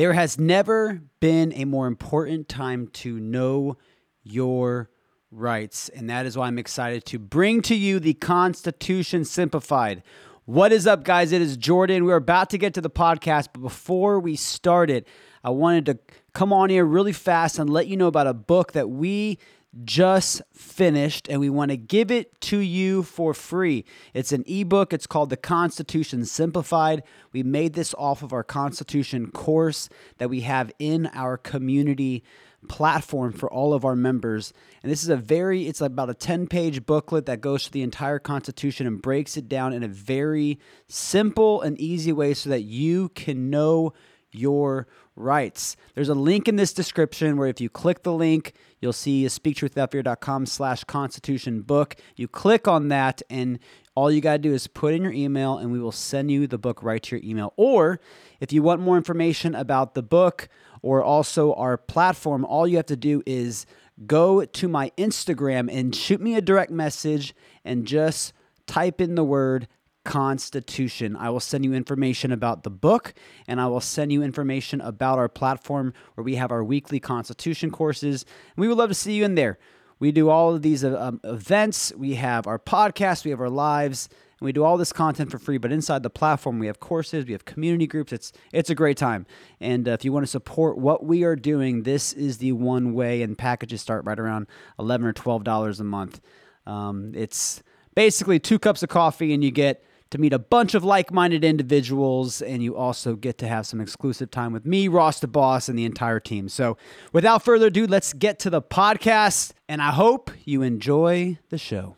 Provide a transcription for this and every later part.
There has never been a more important time to know your rights, and that is why I'm excited to bring to you the Constitution Simplified. What is up, guys? It is Jordan. We're about to get to the podcast, but before we start it, I wanted to come on here really fast and let you know about a book that we just finished and we want to give it to you for free. It's an ebook. It's called The Constitution Simplified. We made this off of our Constitution course that we have in our community platform for all of our members. And this is a very it's about a 10-page booklet that goes through the entire constitution and breaks it down in a very simple and easy way so that you can know your rights. There's a link in this description where if you click the link, you'll see speaktruthwithoutfear.com slash constitution book. You click on that and all you got to do is put in your email and we will send you the book right to your email. Or if you want more information about the book or also our platform, all you have to do is go to my Instagram and shoot me a direct message and just type in the word Constitution. I will send you information about the book and I will send you information about our platform where we have our weekly Constitution courses. And we would love to see you in there. We do all of these uh, um, events, we have our podcast, we have our lives, and we do all this content for free. But inside the platform, we have courses, we have community groups. It's it's a great time. And uh, if you want to support what we are doing, this is the one way. And packages start right around eleven or twelve dollars a month. Um, it's basically two cups of coffee, and you get to meet a bunch of like minded individuals, and you also get to have some exclusive time with me, Ross the Boss, and the entire team. So, without further ado, let's get to the podcast, and I hope you enjoy the show.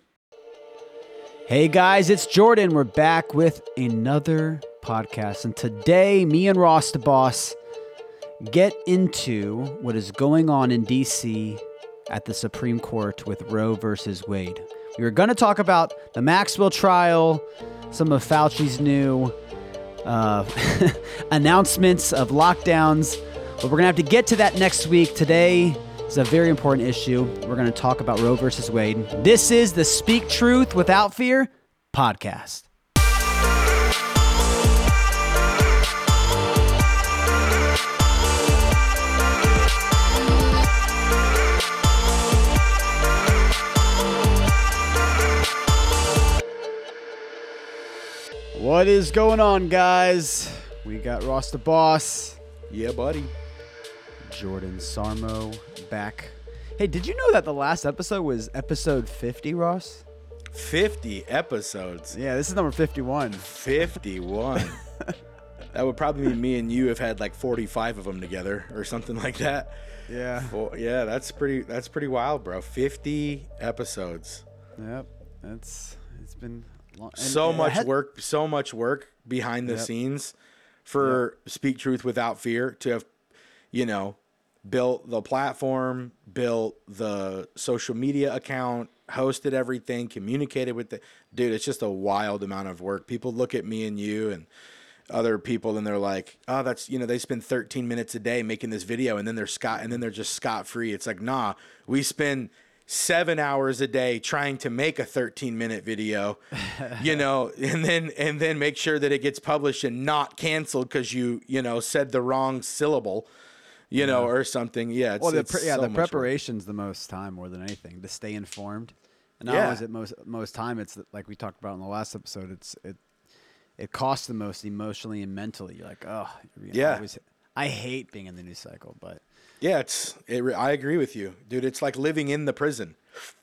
Hey guys, it's Jordan. We're back with another podcast, and today, me and Ross the Boss get into what is going on in DC at the Supreme Court with Roe versus Wade. We were going to talk about the Maxwell trial, some of Fauci's new uh, announcements of lockdowns, but we're going to have to get to that next week. Today is a very important issue. We're going to talk about Roe versus Wade. This is the Speak Truth Without Fear podcast. What is going on, guys? We got Ross the Boss, Yeah, buddy. Jordan Sarmo back. Hey, did you know that the last episode was episode 50, Ross? 50 episodes. Yeah, this is number 51. 51. that would probably be me and you have had like 45 of them together or something like that. Yeah. Well, yeah, that's pretty that's pretty wild, bro. 50 episodes. Yep. That's it's been. And- so and much had- work, so much work behind the Yep. scenes for Speak Truth Without Fear to have, you know, built the platform, built the social media account, hosted everything, communicated with the dude. It's just a wild amount of work. People look at me and you and other people and they're like, oh, that's you know, they spend 13 minutes a day making this video and then they're scot and then they're just scot free. It's like, nah, we spend seven hours a day trying to make a 13 minute video, you know, and then and then make sure that it gets published and not canceled because you you know said the wrong syllable, you know, or something. Yeah, it's, Well, the it's pre- yeah, so the much work. preparation's the most time more than anything to stay informed. And not Yeah. only is it most most time, it's like we talked about in the last episode. It's it it costs the most emotionally and mentally. You're like, oh, you know, I Yeah. always- I hate being in the news cycle, but Yeah, it's. It, I agree with you, dude. It's like living in the prison,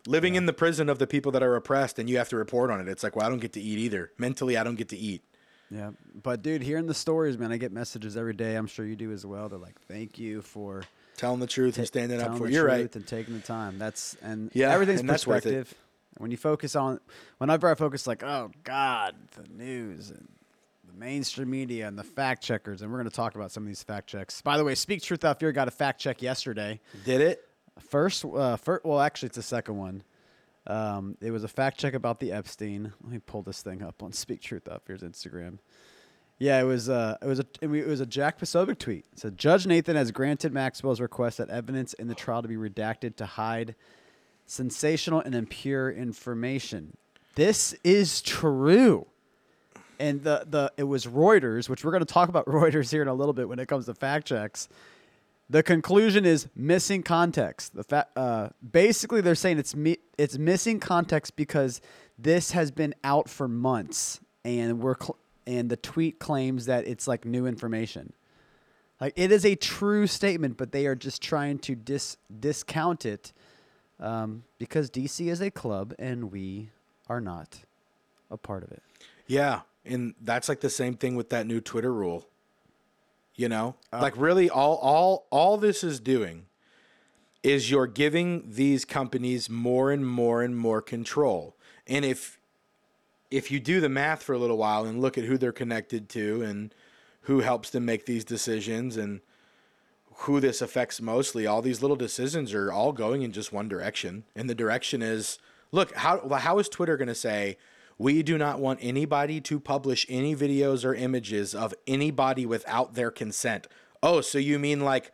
living in the prison of the people that are oppressed, and you have to report on it. It's like, well, I don't get to eat either. Mentally, I don't get to eat. yeah. But dude, hearing the stories, man, I get messages every day. I'm sure you do as well. They're like, thank you for Telling the truth and standing up for. the You're truth right. and taking the time. That's and Yeah, everything's and that's worth it. perspective. When you focus on, whenever I focus, like, oh God, the news and mainstream media and the fact checkers, and we're going to talk about some of these fact checks. By the way, Speak Truth Out Fear got a fact check yesterday. Did it? First, uh, first, well, actually, it's the second one. Um, it was a fact check about the Epstein. Let me pull this thing up on Speak Truth Out Fear's Instagram. Yeah, it was uh, it was a it was a Jack Posobiec tweet. It said Judge Nathan has granted Maxwell's request that evidence in the trial to be redacted to hide sensational and impure information. This is true. And the the it was Reuters, which we're going to talk about Reuters here in a little bit when it comes to fact checks. The conclusion is missing context. The fa- uh, basically they're saying it's mi- it's missing context because this has been out for months, and we're cl- and the tweet claims that it's like new information. Like it is a true statement, but they are just trying to dis discount it um, because DC is a club and we are not a part of it. Yeah, and that's like the same thing with that new Twitter rule. You know, uh. like really, all all all this is doing is you're giving these companies more and more and more control. And if if you do the math for a little while and look at who they're connected to and who helps them make these decisions and who this affects mostly, all these little decisions are all going in just one direction. And the direction is look, how how is Twitter going to say we do not want anybody to publish any videos or images of anybody without their consent. Oh, so you mean like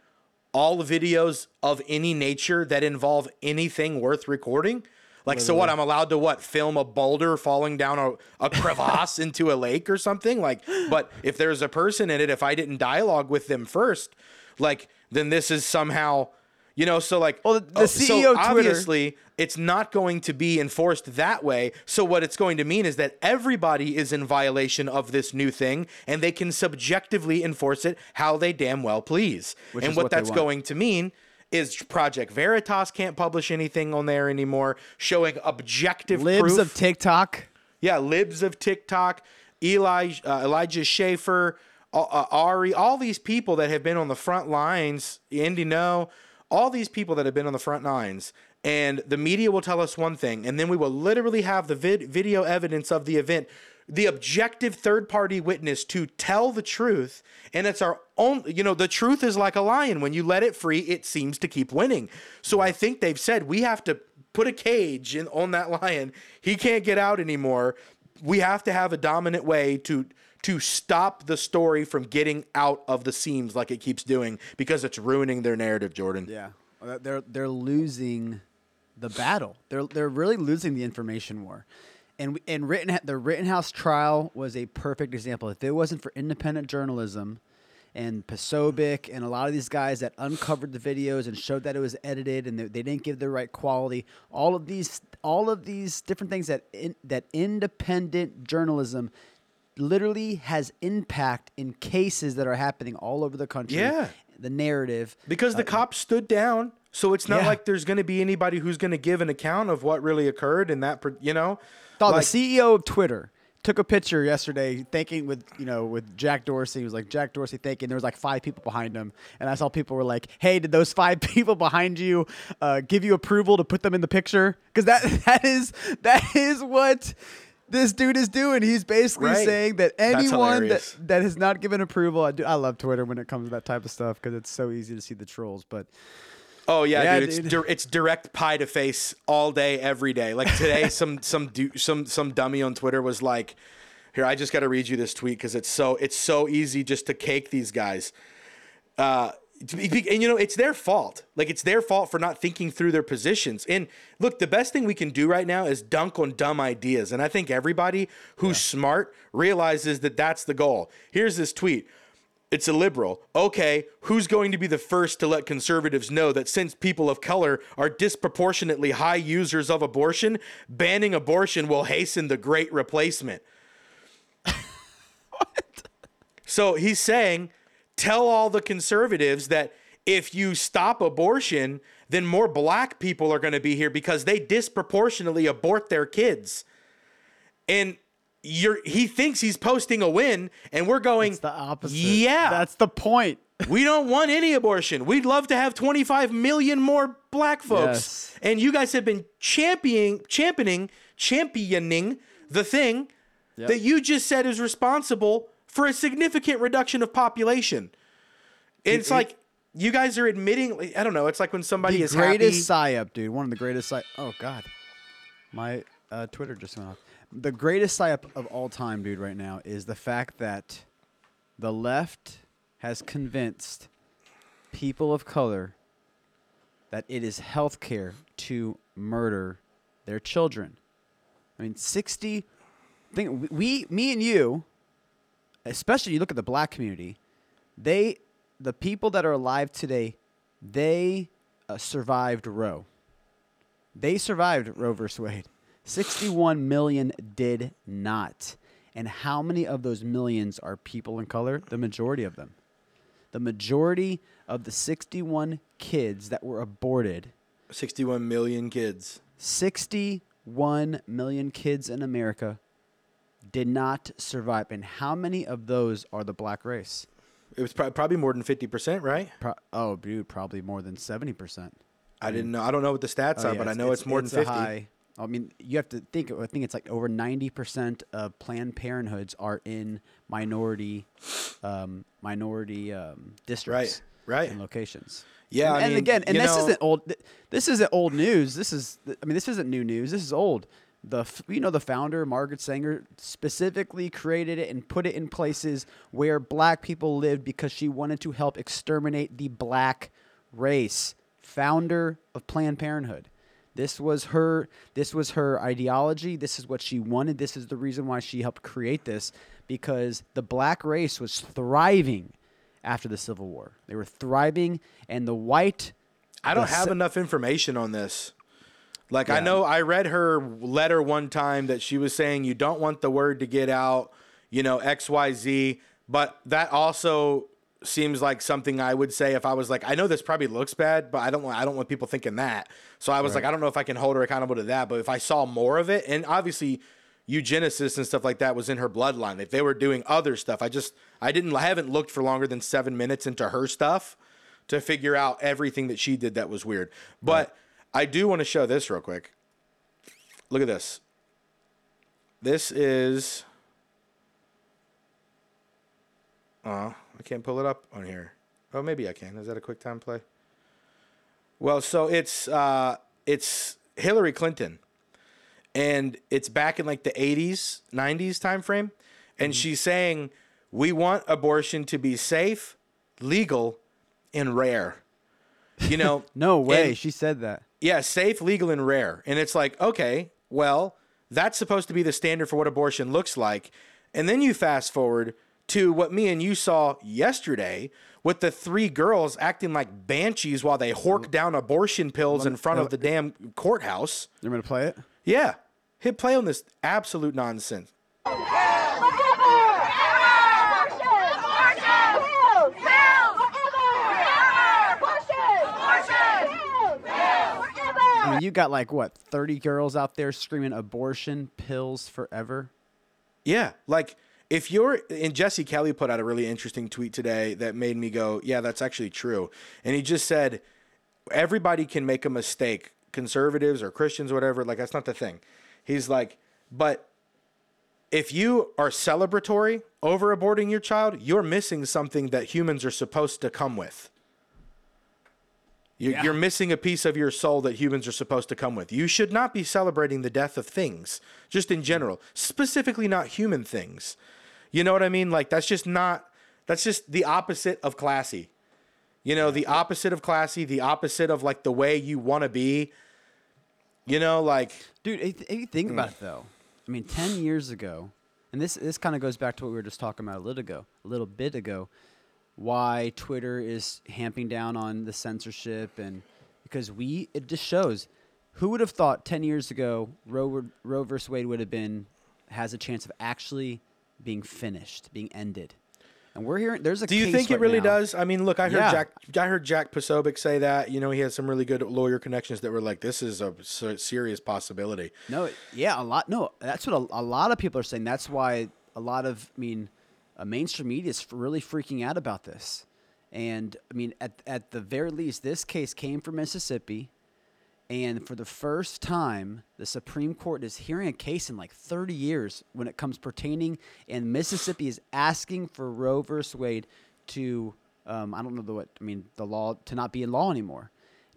all videos of any nature that involve anything worth recording? Like, so what? I'm allowed to what? Film a boulder falling down a, a crevasse into a lake or something? Like, but if there's a person in it, if I didn't dialogue with them first, like, then this is somehow, you know, so like, Well, the- the oh, CEO so Twitter- obviously it's not going to be enforced that way. So what it's going to mean is that everybody is in violation of this new thing and they can subjectively enforce it how they damn well please. Which and what, what that's going to mean is Project Veritas can't publish anything on there anymore showing objective Libs proof. of TikTok. Yeah, libs of TikTok, Eli, uh, Elijah Schaffer, uh, uh, Ari, all these people that have been on the front lines, Andy Ngo, all these people that have been on the front lines. And the media will tell us one thing, and then we will literally have the vid- video evidence of the event, the objective third party witness to tell the truth. And it's our own, you know, the truth is like a lion. When you let it free, it seems to keep winning. So I think they've said we have to put a cage in on that lion. He can't get out anymore. We have to have a dominant way to to stop the story from getting out of the seams like it keeps doing because it's ruining their narrative, Jordan. Yeah, they're they're losing the battle. They're they're really losing the information war. And and Ritten, the Rittenhouse trial was a perfect example. If it wasn't for independent journalism and Posobiec and a lot of these guys that uncovered the videos and showed that it was edited and they, they didn't give the right quality, all of these all of these different things that in, that independent journalism literally has impact in cases that are happening all over the country. Yeah. The narrative Because the cops stood down. So it's not Yeah. like there's going to be anybody who's going to give an account of what really occurred in that, you know? Dog, Like- the CEO of Twitter took a picture yesterday thanking with you know with Jack Dorsey. He was like Jack Dorsey thanking. There was like five people behind him, and I saw people were like, "Hey, did those five people behind you uh, give you approval to put them in the picture?" Because that that is that is what this dude is doing. He's basically Right. saying that anyone that, that has not given approval. I do. I love Twitter when it comes to that type of stuff because it's so easy to see the trolls. But Oh yeah, Yeah, dude, it's dude. dir- it's direct pie to face all day, every day. Like today, some some du- some some dummy on Twitter was like, "Here, I just got to read you this tweet because it's so it's so easy just to cake these guys." Uh, and you know it's their fault. Like it's their fault for not thinking through their positions. And look, the best thing we can do right now is dunk on dumb ideas. And I think everybody who's smart realizes that that's the goal. Here's this tweet. It's a liberal. Okay, who's going to be the first to let conservatives know that since people of color are disproportionately high users of abortion, banning abortion will hasten the great replacement? what? So he's saying, tell all the conservatives that if you stop abortion, then more black people are going to be here because they disproportionately abort their kids. And you're he thinks he's posting a win and we're going it's the opposite. Yeah. that's the point. we don't want any abortion. We'd love to have 25 million more black folks. Yes. And you guys have been championing championing championing the thing Yep. that you just said is responsible for a significant reduction of population. It's it- like you guys are admitting I don't know, it's like when somebody the is greatest happy. psyop, dude. One of the greatest psy. Oh God, my uh, Twitter just went off. The greatest psyop of all time, dude. Right now is the fact that the left has convinced people of color that it is healthcare to murder their children. I mean, sixty. Think we, me and you especially you look at the black community, they, the people that are alive today, they uh, survived Roe. They survived Roe versus Wade. 61 million did not. And how many of those millions are people in color? The majority of them. The majority of the 61 kids that were aborted, 61 million kids. 61 million kids in America did not survive. And how many of those are the black race? It was prob- probably more than 50%, right? Pro- oh, dude, probably more than 70%. I didn't know. I don't know what the stats Oh, are, yeah, but I know it's, more than a 50. high- I mean, you have to think. I think it's like over ninety percent of Planned Parenthoods are in minority, um, minority um, districts, right. and locations. Yeah, and, I and again, and this know- isn't old. This isn't old news. This is, I mean, this isn't new news. This is old. The f- you know the founder Margaret Sanger specifically created it and put it in places where black people lived because she wanted to help exterminate the black race. Founder of Planned Parenthood. This was her this was her ideology. This is what she wanted. This is the reason why she helped create this because the black race was thriving after the Civil War. They were thriving and the white I don't the have enough information on this. Like I know I read her letter one time that she was saying you don't want the word to get out, you know, XYZ, but that also seems like something I would say if I was like I know this probably looks bad, but I don't want I don't want people thinking that. So I was like I don't know if I can hold her accountable to that, but if I saw more of it and obviously eugenicists and stuff like that was in her bloodline. If they were doing other stuff, I just I didn't I haven't looked for longer than 7 minutes into her stuff to figure out everything that she did that was weird. But I do want to show this real quick. Look at this. This is. Oh, I can't pull it up on here. Oh, maybe I can. Is that a quick time play? Well, so it's uh, it's Hillary Clinton, and it's back in like the '80s, '90s time frame, and she's saying we want abortion to be safe, legal, and rare. You know, No way, she said that. Yeah, safe, legal, and rare. And it's like, okay, well, that's supposed to be the standard for what abortion looks like. And then you fast forward to what me and you saw yesterday with the three girls acting like banshees while they hork mm. down abortion pills in front of the damn courthouse. You're gonna play it? Yeah. Hit play on this absolute nonsense. Mean, you got like what, 30 girls out there screaming abortion pills forever? Yeah, like if you're and Jesse Kelly put out a really interesting tweet today that made me go, yeah, that's actually true. And he just said everybody can make a mistake, conservatives or Christians or whatever, like that's not the thing. He's like, but if you are celebratory over aborting your child, you're missing something that humans are supposed to come with. You're, Yeah. you're missing a piece of your soul that humans are supposed to come with. You should not be celebrating the death of things, just in general, specifically not human things. You know what I mean? Like, that's just not, that's just the opposite of classy. You know, the opposite of classy, the opposite of like the way you want to be. You know, like, Dude, if if you think mm. about it though, I mean, 10 years ago, and this this kind of goes back to what we were just talking about a little ago, a little bit ago, why Twitter is hamping down on the censorship and because we it just shows who would have thought 10 years ago Roe, would- Roe versus Wade would have been has a chance of actually being finished, being ended. And we're hearing there's a Do you think it really now- does? I mean, look, I heard Yeah. Jack. I heard Jack Posobiec say that. You know, he had some really good lawyer connections that were like, "This is a serious possibility." No, yeah, a lot. No, that's what a, a lot of people are saying. That's why a lot of, I mean, uh, mainstream media is really freaking out about this. And I mean, at at the very least, this case came from Mississippi, and for the first time, the Supreme Court is hearing a case in like 30 years when it comes pertaining, and Mississippi is asking for Roe versus Wade to, um, I don't know the what, I mean, the law to not be in law anymore.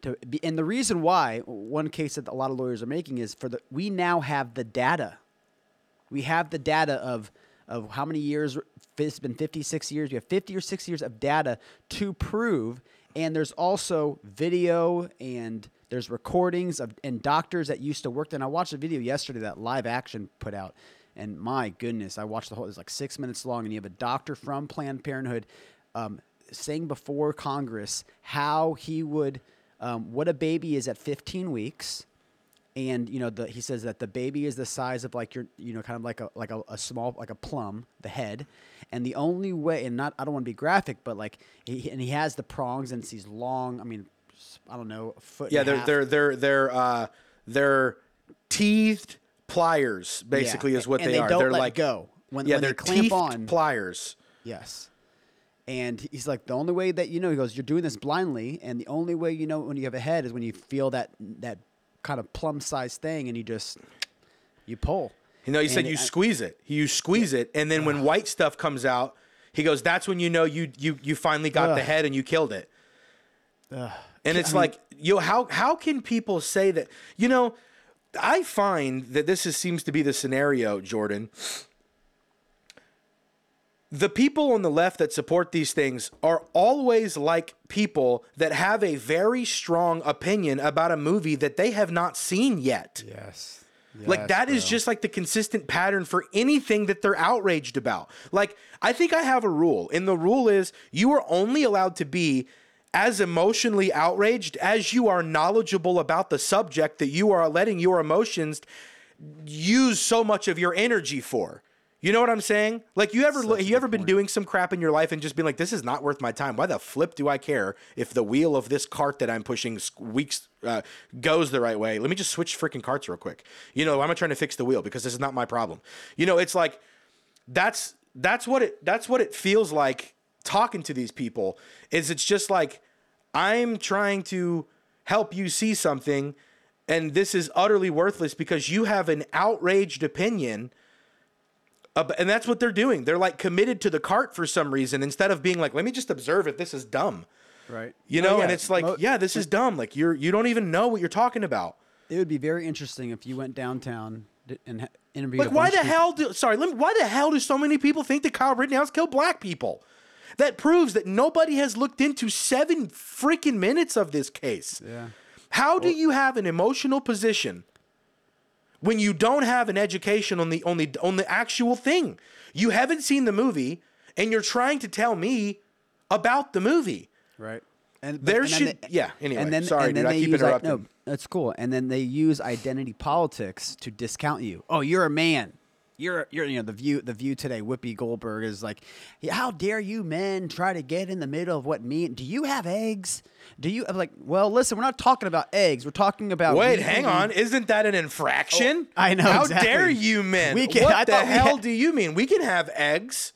To be, and the reason why one case that a lot of lawyers are making is for the we now have the data. We have the data of of how many years it's been 56 years. We have 50 or 60 years of data to prove and there's also video and there's recordings of and doctors that used to work there. And I watched a video yesterday that Live Action put out And my goodness, I watched the whole. It's like six minutes long, and you have a doctor from Planned Parenthood um, saying before Congress how he would, um, what a baby is at 15 weeks, and you know the, he says that the baby is the size of like your you know kind of like a like a, a small like a plum the head and the only way and not i don't want to be graphic but like he, and he has the prongs and it's these long i mean i don't know a foot Yeah, they're they're they're they're uh they're teethed pliers basically Yeah, is what and they, they are. they're like go. When- yeah, when they they're clamp on- pliers. Yes. And he's like, the only way that you know, he goes, you're doing this blindly, and the only way you know when you have a head is when you feel that that kind of plum sized thing, and you just you pull. You know, he said you squeeze it. You squeeze it, and then when white stuff comes out, he goes, "That's when you know you you you finally got the head and you killed it." Ugh. And it's I mean- like, yo, how how can people say that? You know, I find that this is, seems to be the scenario, Jordan. The people on the left that support these things are always like people that have a very strong opinion about a movie that they have not seen yet. Yes. Like that is just like the consistent pattern for anything that they're outraged about. Like I think I have a rule, and the rule is you are only allowed to be as emotionally outraged as you are knowledgeable about the subject that you are letting your emotions use so much of your energy for. You know what I'm saying? Like you ever Such you ever been point. doing some crap in your life and just been like, this is not worth my time. Why the flip do I care if the wheel of this cart that I'm pushing weeks uh, goes the right way? Let me just switch freaking carts real quick. You know, I'm not trying to fix the wheel because this is not my problem. You know, it's like that's that's what it that's what it feels like talking to these people. Is it's just like I'm trying to help you see something, and this is utterly worthless because you have an outraged opinion. Uh, and that's what they're doing. They're like committed to the cart for some reason instead of being like, let me just observe it. This is dumb. right. You No, know, yeah, and it's like, mo- yeah, this is dumb. Like you're you don't even know what you're talking about. It would be very interesting if you went downtown and ha- interviewed. Like a why the people- hell do sorry, let me, why the hell do so many people think that Kyle Rittenhouse killed black people? That proves that nobody has looked into seven freaking minutes of this case. Yeah. How do you have an emotional position when you don't have an education on the on the on the actual thing? You haven't seen the movie and you're trying to tell me about the movie. Right. And There and should- they- yeah, anyway, and then, sorry, and then dude, I keep like, interrupting. no, that's cool. And then they use identity politics to discount you. Oh, you're a man. You're, you're, you know, the view, the view today. Whoopi Goldberg is like, how dare you men try to get in the middle of what me? Do you have eggs? Do you? I'm like, well, listen, we're not talking about eggs. We're talking about. Wait, hang on. Isn't that an infraction? Oh, I know, How exactly. dare you, men? We can- what I the hell had- do you mean? We can have eggs.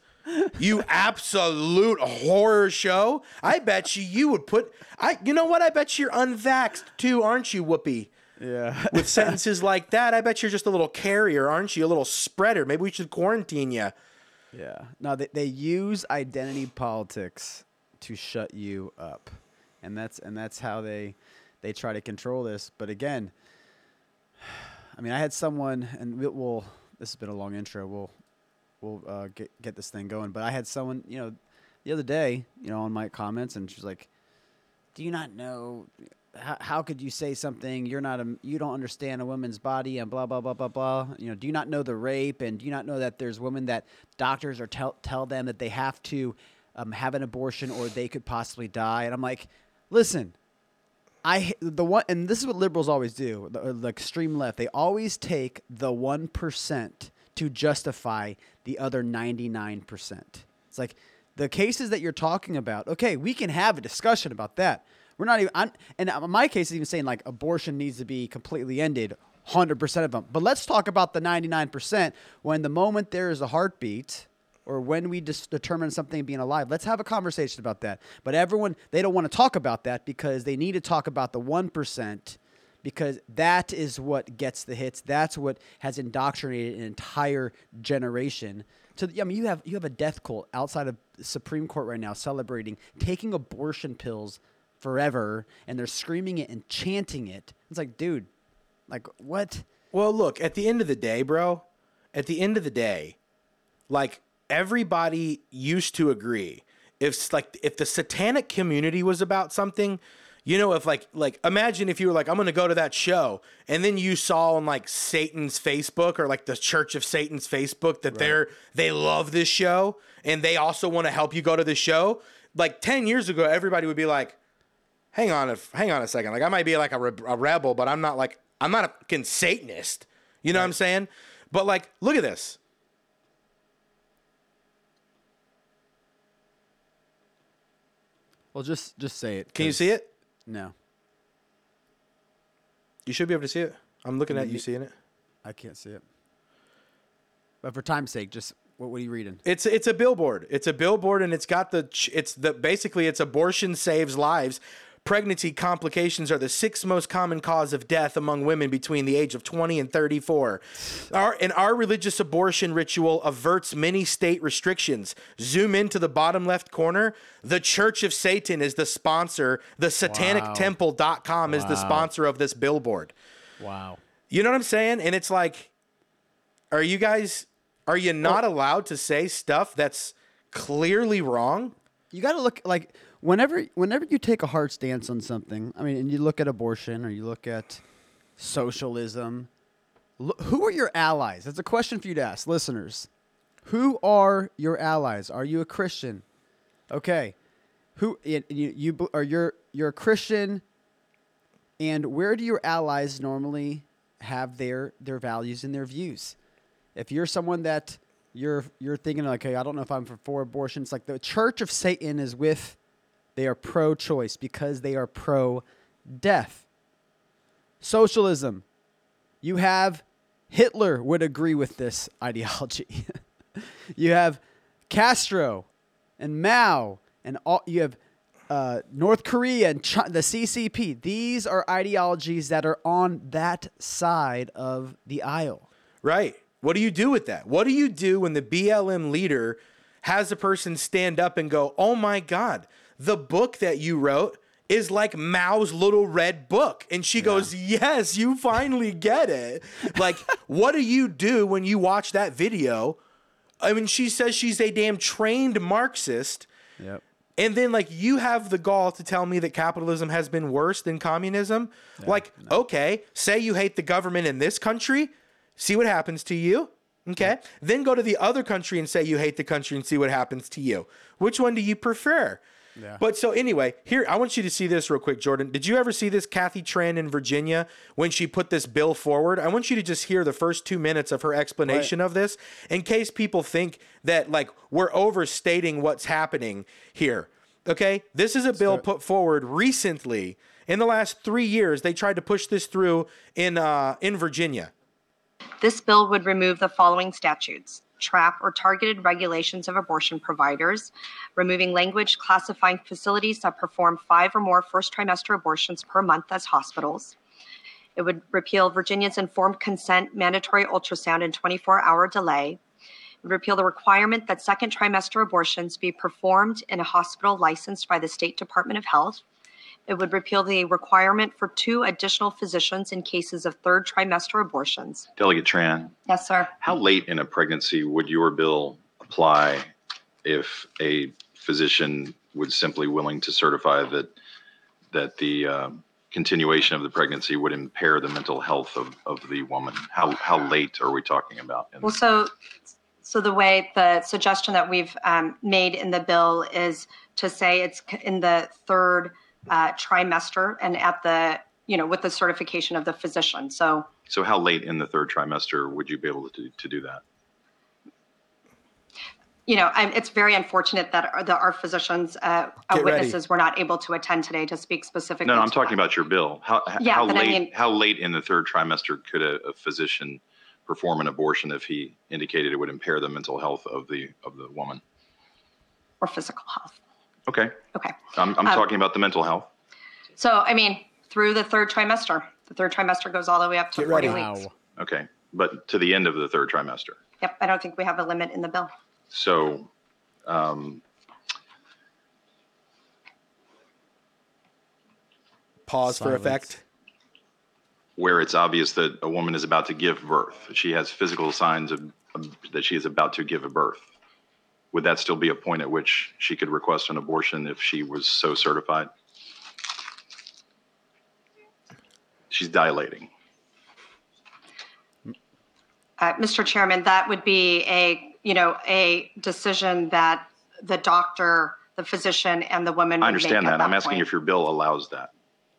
You absolute horror show. I bet you you would put. I. You know what? I bet you're unvaxxed too, aren't you, Whoopi? Yeah. With sentences like that, I bet you're just a little carrier, aren't you? A little spreader. Maybe we should quarantine you. Yeah. No, they, they use identity politics to shut you up. And that's and that's how they they try to control this. But again, I mean, I had someone and we, we'll this has been a long intro. We'll we'll uh, get get this thing going. But I had someone, you know, the other day, you know, on my comments and she's like, "Do you not know how, how could you say something? You're not a you don't understand a woman's body and blah blah blah blah blah. You know do you not know the rape? And do you not know that there's women that doctors are tell tell them that they have to um, have an abortion or they could possibly die? And i'm like listen I the one and this is what liberals always do the, the extreme left. They always take the 1% to justify the other 99% it's like the cases that you're talking about okay we can have a discussion about that we're not even I'm, and uh, my case is even saying like abortion needs to be completely ended 100% of them but let's talk about the 99% when the moment there is a heartbeat or when we just determine something being alive. Let's have a conversation about that. But everyone, they don't want to talk about that because they need to talk about the 1% because that is what gets the hits. That's what has indoctrinated an entire generation. So I mean, you have you have a death cult outside of Supreme Court right now celebrating taking abortion pills forever, and they're screaming it and chanting it. It's like, dude, like what? Well, look, at the end of the day, bro, at the end of the day, like everybody used to agree. If like if the satanic community was about something, You know, if like like imagine if you were like, I'm gonna go to that show, and then you saw on like Satan's Facebook or like the Church of Satan's Facebook that they're they love this show and they also want to help you go to the show. Like ten years ago, everybody would be like, hang on a hang on a second. Like I might be like a, re- a rebel, but I'm not like I'm not a fucking Satanist. You know what I'm saying? But like, look at this. Well, just just say it. Can you see it? No, You should be able to see it. I'm looking at you seeing it. I can't see it. But for time's sake, just what, what are you reading? It's it's a billboard. It's a billboard, and it's got the ch- it's the basically it's abortion saves lives. Pregnancy complications are the sixth most common cause of death among women between the age of 20 and 34. Our and our religious abortion ritual averts many state restrictions. Zoom into the bottom left corner. The Church of Satan is the sponsor. The satanictemple.com is the sponsor of this billboard. Wow. You know what I'm saying? And it's like, are you guys, are you not allowed to say stuff that's clearly wrong? You got to look like whenever whenever you take a hard stance on something. I mean, and you look at abortion or you look at socialism. lo- who are your allies? That's a question for you to ask, listeners. Who are your allies? Are you a Christian? Okay. Who you, you are you're you're a Christian and where do your allies normally have their their values and their views? If you're someone that you're you're thinking like, hey, I don't know if I'm for, for abortion. It's like the Church of Satan is with they are pro-choice because they are pro-death. Socialism. You have Hitler would agree with this ideology. you have Castro and Mao and all you have uh, North Korea and the CCP. These are ideologies that are on that side of the aisle. Right. What do you do with that? What do you do when the BLM leader has a person stand up and go, oh my God, the book that you wrote is like Mao's little red book. And she goes, yes, you finally get it. like, what do you do when you watch that video? I mean, she says she's a damn trained Marxist. Yep. And then, like, you have the gall to tell me that capitalism has been worse than communism. like, okay, say you hate the government in this country, see what happens to you. Okay. Then go to the other country and say you hate the country and see what happens to you. Which one do you prefer? Yeah. But so anyway, here I want you to see this real quick, Jordan. Did you ever see this Kathy Tran in Virginia when she put this bill forward? I want you to just hear the first two minutes of her explanation of this, in case people think that like we're overstating what's happening here. Okay, this is a bill put forward recently in the last three years. They tried to push this through in uh, in Virginia. This bill would remove the following statutes trap or targeted regulations of abortion providers, removing language classifying facilities that perform five or more first trimester abortions per month as hospitals. It would repeal Virginia's informed consent mandatory ultrasound and 24 hour delay. It would repeal the requirement that second trimester abortions be performed in a hospital licensed by the State Department of Health. It would repeal the requirement for two additional physicians in cases of third trimester abortions. Delegate Tran, Yes, sir. how late in a pregnancy would your bill apply if a physician was simply willing to certify that that the um, continuation of the pregnancy would impair the mental health of, of the woman? How how late are we talking about? in- Well, so, so the way, the suggestion that we've um, made in the bill is to say it's c- in the third uh, trimester and at the, you know, with the certification of the physician. So, so how late in the third trimester would you be able to to do that? you know, I, it's very unfortunate that our, the, our physicians, uh, uh, Get ready. witnesses were not able to attend today to speak specifically. No, no, I'm talking that. about your bill. How h- Yeah, how but I late mean- how late in the third trimester could a, a physician perform an abortion if he indicated it would impair the mental health of the of the woman? Or physical health. Okay, Okay. I'm I'm Um, talking about the mental health. So, I mean, through the third trimester, the third trimester goes all the way up to Get 40 ready. weeks. Wow. Okay, but to the end of the third trimester. Yep. I don't think we have a limit in the bill. So, um, Pause for Silence. effect. where it's obvious that a woman is about to give birth, she has physical signs of, of that she is about to give a birth. Would that still be a point at which she could request an abortion if she was so certified? she's dilating. Uh, Mr. Chairman, that would be a, you know, a decision that the doctor, the physician, and the woman I would make understand at that. I'm asking point. if your bill allows that.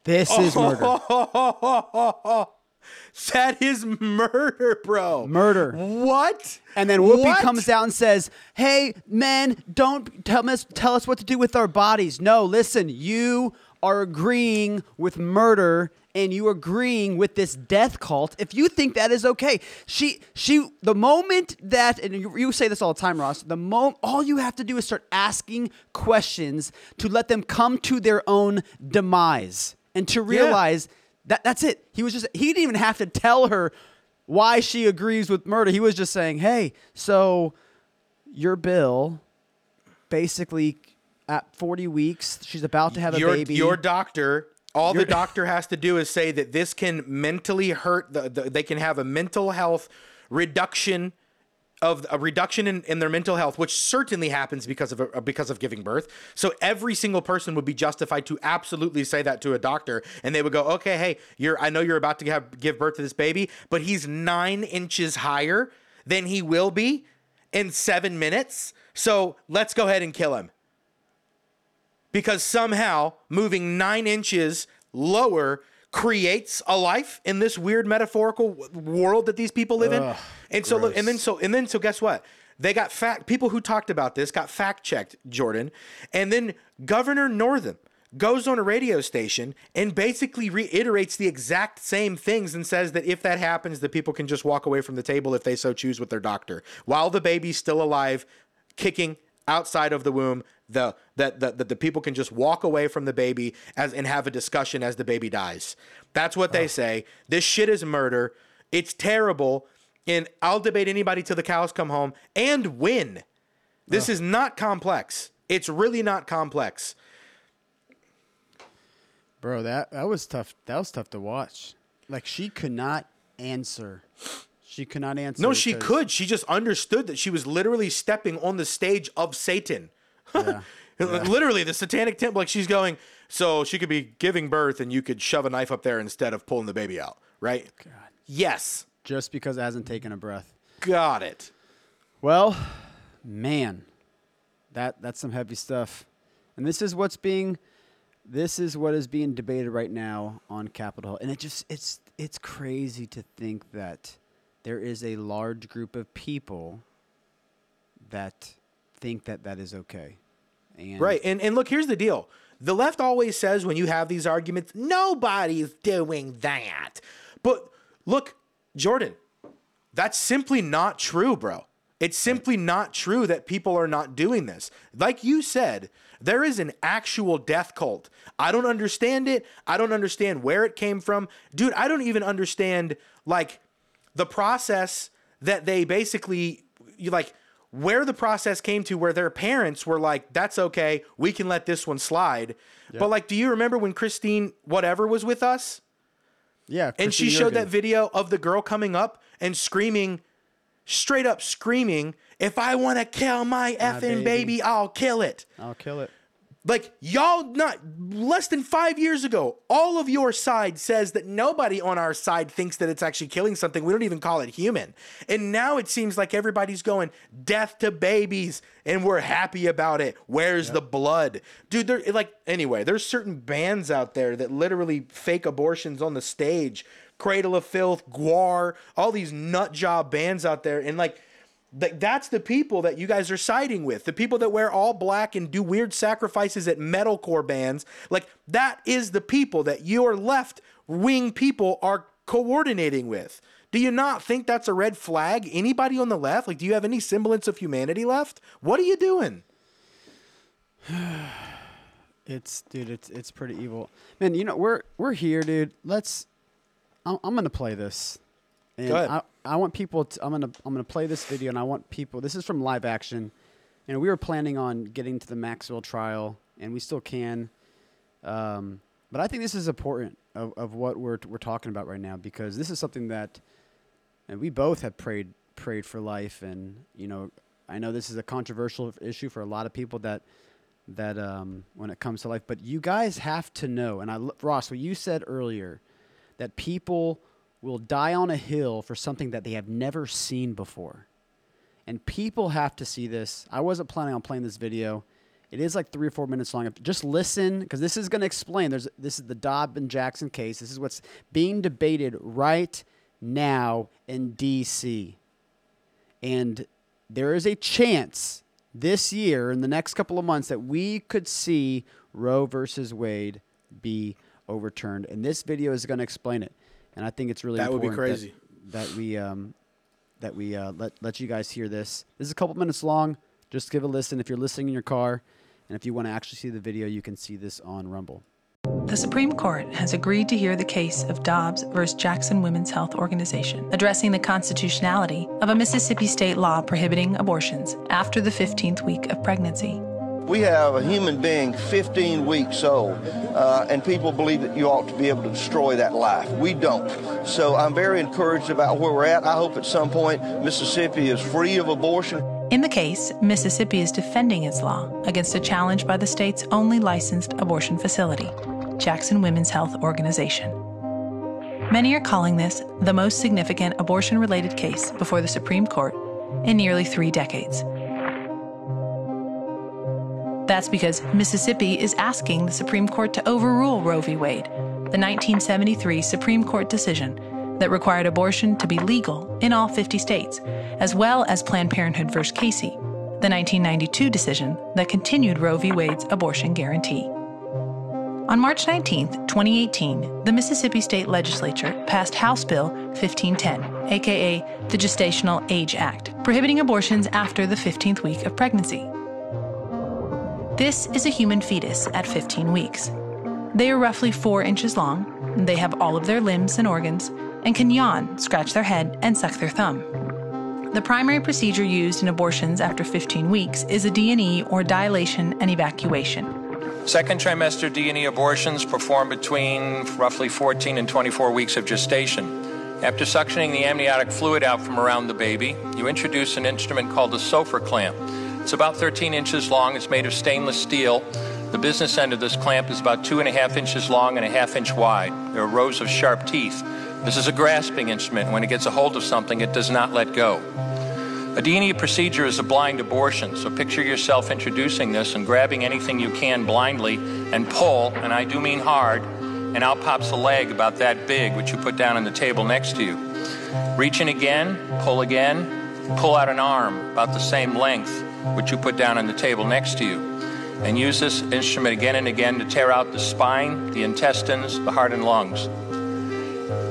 This is murder. that is murder, bro. Murder. What? And then Whoopi What? comes out and says, "Hey, men, don't tell us tell us what to do with our bodies. No, listen, you are agreeing with murder and you agreeing with this death cult. If you think that is okay, she she the moment that and you, you say this all the time, Ross. The moment all you have to do is start asking questions to let them come to their own demise and to realize that that's it. He was just he didn't even have to tell her why she agrees with murder. He was just saying, "Hey, so your bill basically at 40 weeks, she's about to have a your, baby. Your doctor, all the doctor has to do is say that this can mentally hurt. The, the, they can have a mental health reduction of a reduction in, in their mental health, which certainly happens because of a, because of giving birth. So every single person would be justified to absolutely say that to a doctor, and they would go, "Okay, hey, you're I know you're about to have, give birth to this baby, but he's nine inches higher than he will be in seven minutes. So let's go ahead and kill him." because somehow moving nine inches lower creates a life in this weird metaphorical world that these people live in. And so look, and then so and then so guess what? They got fact people who talked about this got fact checked, Jordan, and then Governor Northam goes on a radio station and basically reiterates the exact same things and says that if that happens, that people can just walk away from the table if they so choose with their doctor while the baby's still alive, kicking outside of the womb. The that the, the, the people can just walk away from the baby as and have a discussion as the baby dies. That's what they say. This shit is murder. It's terrible. And I'll debate anybody till the cows come home and win. This is not complex. It's really not complex. Bro, that that was tough. That was tough to watch. Like she could not answer. She could not answer. No, she could. She just understood that she was literally stepping on the stage of Satan. Yeah. literally, the satanic temple. Like she's going, so she could be giving birth and you could shove a knife up there instead of pulling the baby out, right? God. Yes. Just because it hasn't taken a breath. Got it. Well, man, that that's some heavy stuff. And this is what's being this is what is being debated right now on Capitol Hill. And it just it's it's crazy to think that there is a large group of people that think that that is okay. And Right. And and look, here's the deal. The left always says when you have these arguments, nobody's doing that. But look, Jordan, that's simply not true, bro. It's simply not true that people are not doing this. Like you said, there is an actual death cult. I don't understand it. I don't understand where it came from. Dude, I don't even understand like the process that they basically you like where the process came to where their parents were like that's okay we can let this one slide but like do you remember when christine whatever was with us Yeah, and she Christine showed that video of the girl coming up and screaming straight up screaming if i want to kill my effing baby. baby i'll kill it I'll kill it. Like y'all not less than five years ago all of your side says that nobody on our side thinks that it's actually killing something. We don't even call it human. And now it seems like everybody's going death to babies and we're happy about it. Where's the blood? Dude there like anyway there's certain bands out there that literally fake abortions on the stage. Cradle of filth GWAR all these nut job bands out there. And like that's the people that you guys are siding with. The people that wear all black and do weird sacrifices at metalcore bands. Like that is the people that your left wing people are coordinating with. Do you not think that's a red flag? Anybody on the left? Like, do you have any semblance of humanity left? What are you doing? It's dude, it's it's pretty evil. Man, you know, we're we're here, dude. Let's I'm, I'm to play this. And Go ahead. I, I want people to, I'm going to I'm going to play this video and I want people This is from live action. And we were planning on getting to the Maxwell trial and we still can. Um, but I think this is important of, of what we're we're talking about right now because this is something that and we both have prayed prayed for life and you know I know this is a controversial issue for a lot of people that that um, when it comes to life but you guys have to know and I Ross what you said earlier that people will die on a hill for something that they have never seen before. And people have to see this. I wasn't planning on playing this video. It is like three or four minutes long. Just listen, because this is going to explain. There's this is the Dobbs and Jackson case. This is what's being debated right now in D.C. And there is a chance this year, in the next couple of months, that we could see Roe versus Wade be overturned. And this video is going to explain it. And I think it's really That would be crazy. That, that we um, that we uh, let let you guys hear this. This is a couple minutes long. Just give a listen if you're listening in your car, and if you want to actually see the video, you can see this on Rumble. The Supreme Court has agreed to hear the case of Dobbs versus Jackson Women's Health Organization, addressing the constitutionality of a Mississippi state law prohibiting abortions after the 15th week of pregnancy. We have a human being 15 weeks old, uh, and people believe that you ought to be able to destroy that life. We don't. So I'm very encouraged about where we're at. I hope at some point Mississippi is free of abortion. In the case, Mississippi is defending its law against a challenge by the state's only licensed abortion facility, Jackson Women's Health Organization. Many are calling this the most significant abortion related case before the Supreme Court in nearly three decades. That's because Mississippi is asking the Supreme Court to overrule Roe v. Wade, the 1973 Supreme Court decision that required abortion to be legal in all 50 states, as well as Planned Parenthood v. Casey, the 1992 decision that continued Roe v. Wade's abortion guarantee. On March 19, 2018, the Mississippi State Legislature passed House Bill 1510, aka the Gestational Age Act, prohibiting abortions after the 15th week of pregnancy. This is a human fetus at 15 weeks. They are roughly 4 inches long, they have all of their limbs and organs, and can yawn, scratch their head, and suck their thumb. The primary procedure used in abortions after 15 weeks is a D&E or dilation and evacuation. Second trimester D&E abortions performed between roughly 14 and 24 weeks of gestation. After suctioning the amniotic fluid out from around the baby, you introduce an instrument called a Sopher clamp. It's about 13 inches long. It's made of stainless steel. The business end of this clamp is about two and a half inches long and a half inch wide. There are rows of sharp teeth. This is a grasping instrument. When it gets a hold of something, it does not let go. A D&E procedure is a blind abortion, so picture yourself introducing this and grabbing anything you can blindly and pull, and I do mean hard, and out pops a leg about that big, which you put down on the table next to you. Reach in again, pull again, pull out an arm about the same length, which you put down on the table next to you. And use this instrument again and again to tear out the spine, the intestines, the heart, and lungs.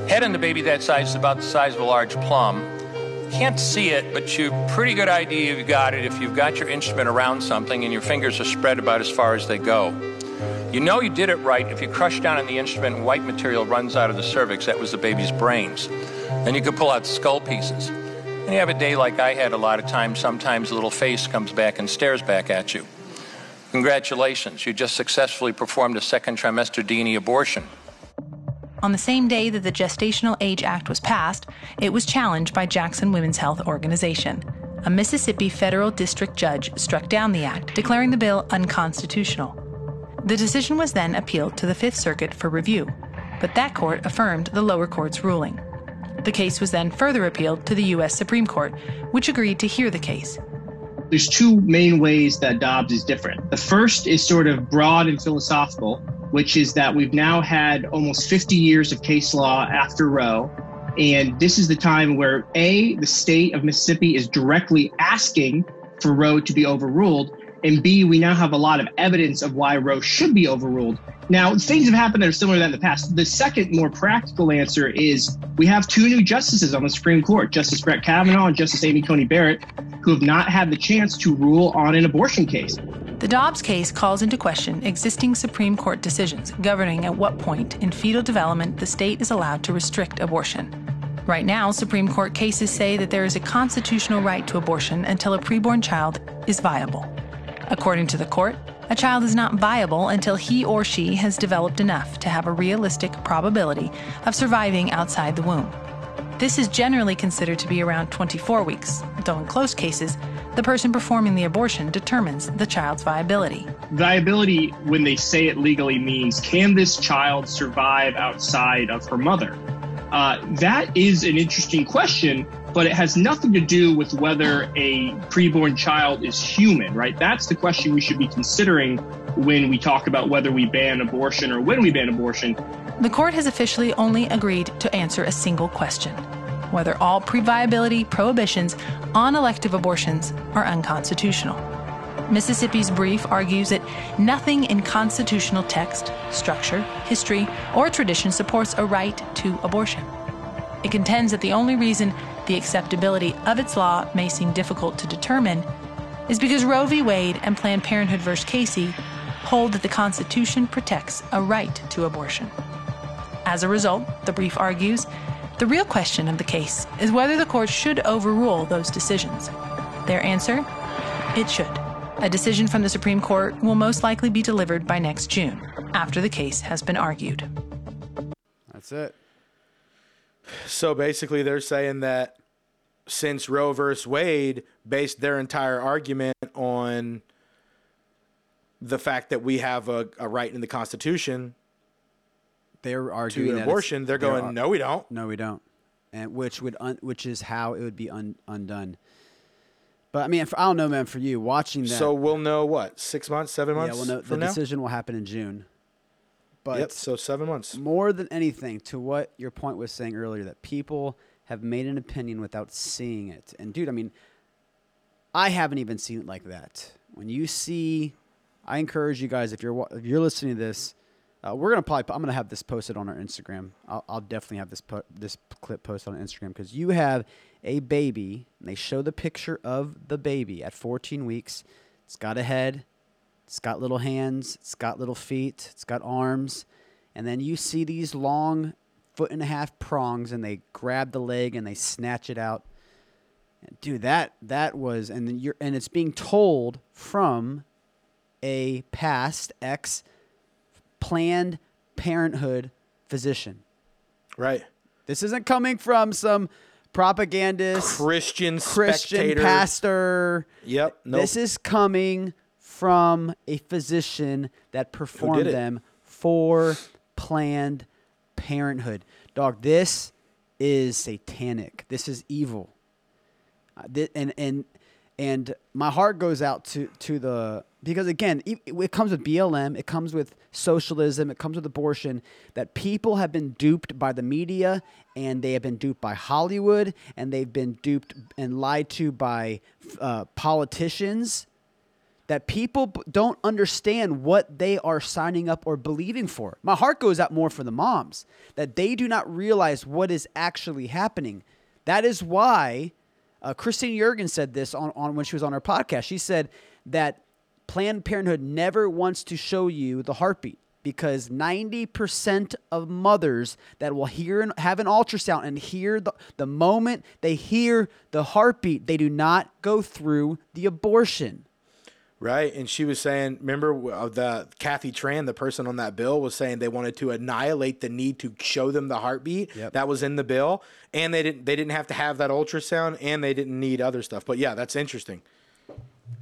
Head on the baby that size is about the size of a large plum. Can't see it, but you pretty good idea you've got it if you've got your instrument around something and your fingers are spread about as far as they go. You know you did it right if you crush down on the instrument and white material runs out of the cervix. That was the baby's brains. Then you could pull out skull pieces. And you have a day like I had a lot of times, sometimes a little face comes back and stares back at you. Congratulations, you just successfully performed a second trimester D&E abortion. On the same day that the Gestational Age Act was passed, it was challenged by Jackson Women's Health Organization. A Mississippi federal district judge struck down the act, declaring the bill unconstitutional. The decision was then appealed to the Fifth Circuit for review, but that court affirmed the lower court's ruling. The case was then further appealed to the U.S. Supreme Court, which agreed to hear the case. There's two main ways that Dobbs is different. The first is sort of broad and philosophical, which is that we've now had almost 50 years of case law after Roe. And this is the time where A, the state of Mississippi is directly asking for Roe to be overruled. And B, we now have a lot of evidence of why Roe should be overruled. Now, things have happened that are similar to that in the past. The second, more practical answer is we have two new justices on the Supreme Court, Justice Brett Kavanaugh and Justice Amy Coney Barrett, who have not had the chance to rule on an abortion case. The Dobbs case calls into question existing Supreme Court decisions governing at what point in fetal development the state is allowed to restrict abortion. Right now, Supreme Court cases say that there is a constitutional right to abortion until a preborn child is viable. According to the court, a child is not viable until he or she has developed enough to have a realistic probability of surviving outside the womb. This is generally considered to be around 24 weeks, though in close cases, the person performing the abortion determines the child's viability. Viability, when they say it legally, means can this child survive outside of her mother? Uh, that is an interesting question, but it has nothing to do with whether a preborn child is human, right? That's the question we should be considering when we talk about whether we ban abortion or when we ban abortion. The court has officially only agreed to answer a single question whether all pre viability prohibitions on elective abortions are unconstitutional. Mississippi's brief argues that nothing in constitutional text, structure, history, or tradition supports a right to abortion. It contends that the only reason the acceptability of its law may seem difficult to determine is because Roe v. Wade and Planned Parenthood v. Casey hold that the Constitution protects a right to abortion. As a result, the brief argues, the real question of the case is whether the court should overrule those decisions. Their answer? It should. A decision from the Supreme Court will most likely be delivered by next June, after the case has been argued. That's it. So basically, they're saying that since Roe versus Wade based their entire argument on the fact that we have a, a right in the Constitution They're to arguing that abortion, they're going, are- no, we don't. No, we don't. And which would un, which is how it would be un, undone. But I mean, I don't know, man. For you watching that, So we'll know what six months, seven yeah, months well, no, the now. decision will happen in June. But yep. So seven months. more than anything, to what your point was saying earlier, that people have made an opinion without seeing it. And dude, I mean, I haven't even seen it like that. When you see, I encourage you guys if you're if you're listening to this, uh, we're gonna probably I'm gonna have this posted on our Instagram. I'll, I'll definitely have this po- this clip posted on Instagram because you have a baby and they show the picture of the baby at 14 weeks. It's got a head, it's got little hands, it's got little feet, it's got arms, and then you see these long foot and a half prongs and they grab the leg and they snatch it out. Dude, that that was and you're and it's being told from a past ex planned parenthood physician. Right. This isn't coming from some propagandist Christian Christian spectator. pastor. Yep. Nope. This is coming from a physician that performed them for Planned Parenthood. Dog, this is satanic. This is evil. Uh, and and and my heart goes out to to the because again it, it comes with BLM, it comes with socialism, it comes with abortion. That people have been duped by the media, and they have been duped by Hollywood, and they've been duped and lied to by uh, politicians. That people don't understand what they are signing up or believing for. My heart goes out more for the moms that they do not realize what is actually happening. That is why uh, Christine Jurgen said this on, on when she was on her podcast. She said that Planned Parenthood never wants to show you the heartbeat because 90% of mothers that will hear and have an ultrasound and hear the, the moment they hear the heartbeat, they do not go through the abortion. Right, and she was saying, remember uh, the Kathy Tran, the person on that bill, was saying they wanted to annihilate the need to show them the heartbeat Yep. that was in the bill, and they didn't they didn't have to have that ultrasound, and they didn't need other stuff. But yeah, that's interesting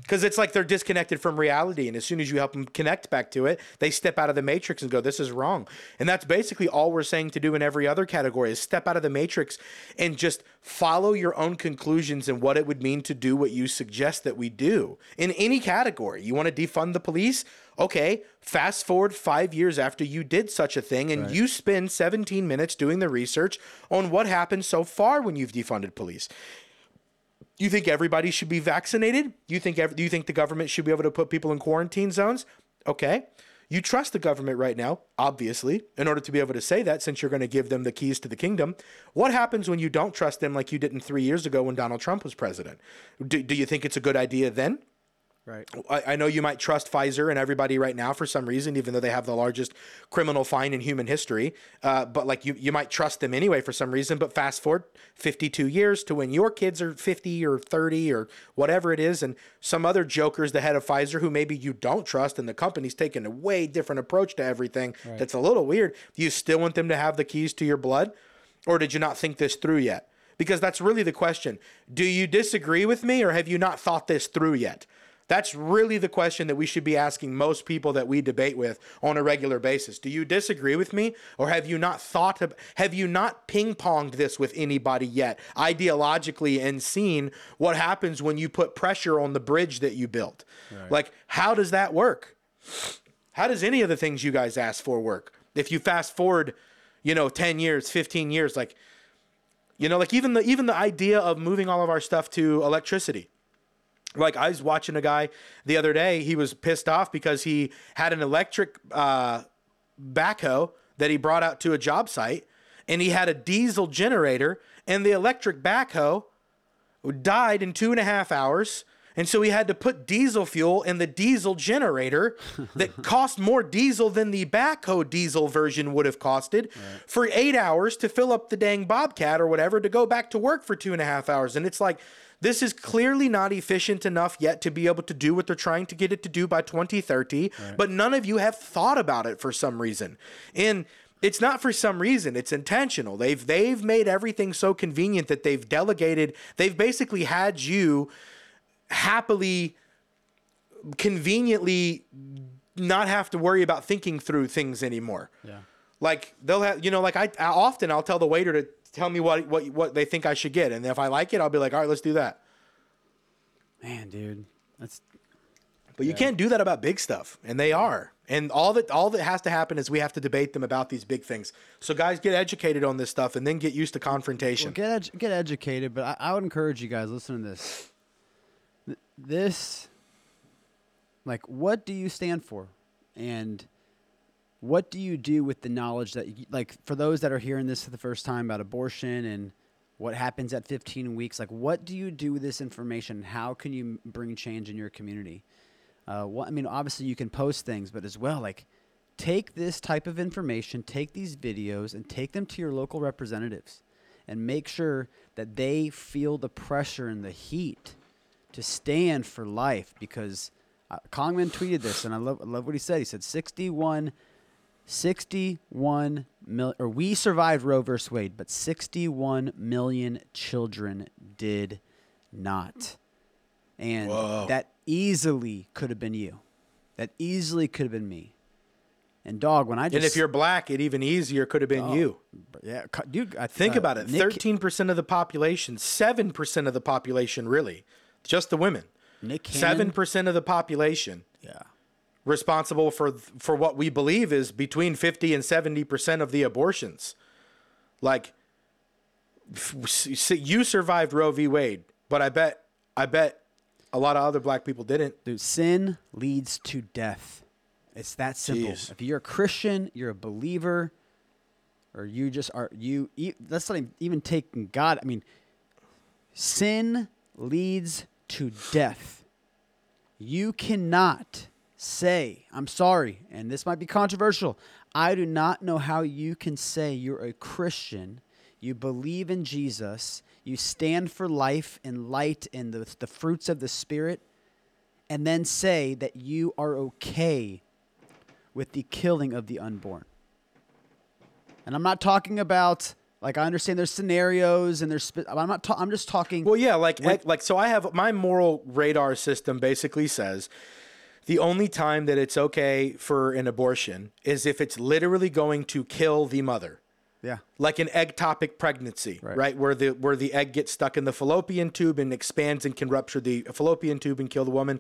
because it's like they're disconnected from reality, and as soon as you help them connect back to it, they step out of the matrix and go, "This is wrong." And that's basically all we're saying to do in every other category is step out of the matrix and just follow your own conclusions and what it would mean to do what you suggest that we do in any category. You want to defund the police? Okay, fast forward five years after you did such a thing, and you spend 17 minutes doing the research on what happened so far when you've defunded police. You think everybody should be vaccinated? You think ev- you think the government should be able to put people in quarantine zones? Okay. You trust the government right now, obviously, in order to be able to say that since you're going to give them the keys to the kingdom. What happens when you don't trust them like you didn't 3 years ago when Donald Trump was president? Do, do you think it's a good idea then? Right. I, I know you might trust Pfizer and everybody right now for some reason, even though they have the largest criminal fine in human history. Uh, but like you, you might trust them anyway for some reason. But fast forward 52 years to when your kids are 50 or 30 or whatever it is, and some other joker's the head of Pfizer who maybe you don't trust, and the company's taking a way different approach to everything. That's a little weird. Do you still want them to have the keys to your blood, or did you not think this through yet? because that's really the question. Do you disagree with me or have you not thought this through yet? That's really the question that we should be asking most people that we debate with on a regular basis. Do you disagree with me or have you not thought of have you not ping-ponged this with anybody yet ideologically and seen what happens when you put pressure on the bridge that you built? Like how does that work? How does any of the things you guys ask for work? If you fast forward, you know, 10 years, 15 years like you know, like even the even the idea of moving all of our stuff to electricity like I was watching a guy the other day. He was pissed off because he had an electric uh, backhoe that he brought out to a job site, and he had a diesel generator, and the electric backhoe died in two and a half hours. And so he had to put diesel fuel in the diesel generator that cost more diesel than the backhoe diesel version would have costed for eight hours to fill up the dang Bobcat or whatever to go back to work for two and a half hours. And it's like, this is clearly not efficient enough yet to be able to do what they're trying to get it to do by 2030. But none of you have thought about it for some reason. And it's not for some reason it's intentional they've they've made everything so convenient that they've delegated they've basically had you happily conveniently not have to worry about thinking through things anymore Yeah. like they'll have you know like I, I often i'll tell the waiter to tell me what what what they think i should get and if i like it i'll be like all right let's do that Man, dude. That's but you can't do that about big stuff and they are and all that all that has to happen is we have to debate them about these big things so guys get educated on this stuff and then get used to confrontation Well, get edu- get educated, but I, I would encourage you guys listen to this. Th- This, like, what do you stand for, and what do you do with the knowledge that, like, for those that are hearing this for the first time about abortion and what happens at 15 weeks, like, what do you do with this information? How can you bring change in your community? Uh, what, I mean, obviously you can post things, but as well, like, take this type of information, take these videos, and take them to your local representatives and make sure that they feel the pressure and the heat to stand for life because uh, Kongman tweeted this and I love, I love what he said. He said 61 61 mil or we survived Roe versus Wade, but 61 million children did not. And Whoa. that easily could have been you. That easily could have been me. And dog, when I just and if you're black it even easier could have been you yeah, dude, I think uh, about it Nick- 13% of the population 7% of the population really just the women Nick 7% of the population Yeah. responsible for for what we believe is between 50 and 70% of the abortions. Like you survived Roe v. Wade, but I bet I bet a lot of other black people didn't. Dude, sin leads to death. It's that simple. Jeez. If you're a Christian, you're a believer, or you just are you. Let's not even- even take God. I mean, sin leads to death. You cannot say, "I'm sorry," and this might be controversial. I do not know how you can say you're a Christian, you believe in Jesus, you stand for life and light and the, the fruits of the Spirit, and then say that you are okay with the killing of the unborn. And I'm not talking about like I understand there's scenarios and there's I'm not ta- I'm just talking Well, yeah, like like, like so I have my moral radar system basically says the only time that it's okay for an abortion is if it's literally going to kill the mother. yeah. like an ectopic pregnancy, Right. right. Where the where the egg gets stuck in the fallopian tube and expands and can rupture the fallopian tube and kill the woman.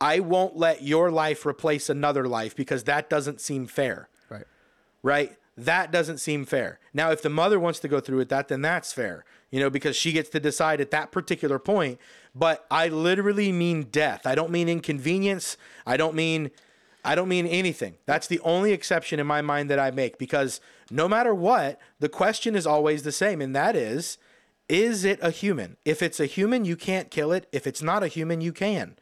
I won't let your life replace another life because that doesn't seem fair, Right. right? That doesn't seem fair. Now, if the mother wants to go through with that, then that's fair, you know, because she gets to decide at that particular point. But I literally mean death. I don't mean inconvenience. I don't mean I don't mean anything. That's the only exception in my mind that I make because no matter what, the question is always the same, and that is is it a human? If it's a human, you can't kill it. If it's not a human, you can.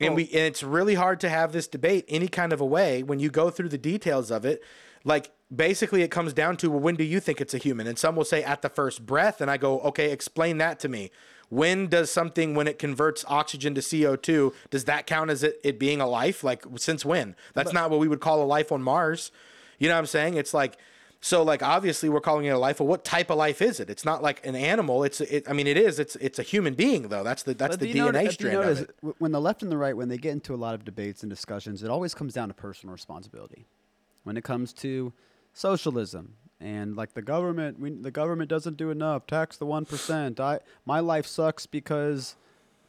And we and it's really hard to have this debate any kind of a way when you go through the details of it. Like basically it comes down to well, when do you think it's a human? And some will say at the first breath, and I go, okay, explain that to me. When does something when it converts oxygen to CO2, does that count as it, it being a life? Like since when? That's not what we would call a life on Mars. You know what I'm saying? It's like So like obviously we're calling it a life. Well, what type of life is it? It's not like an animal. It's it, I mean it is. It's it's a human being though. That's the that's the DNA noti- do you strand of notice, it. When the left and the right, when they get into a lot of debates and discussions, it always comes down to personal responsibility. When it comes to socialism and like the government, we, the government doesn't do enough. Tax the one percent. I my life sucks because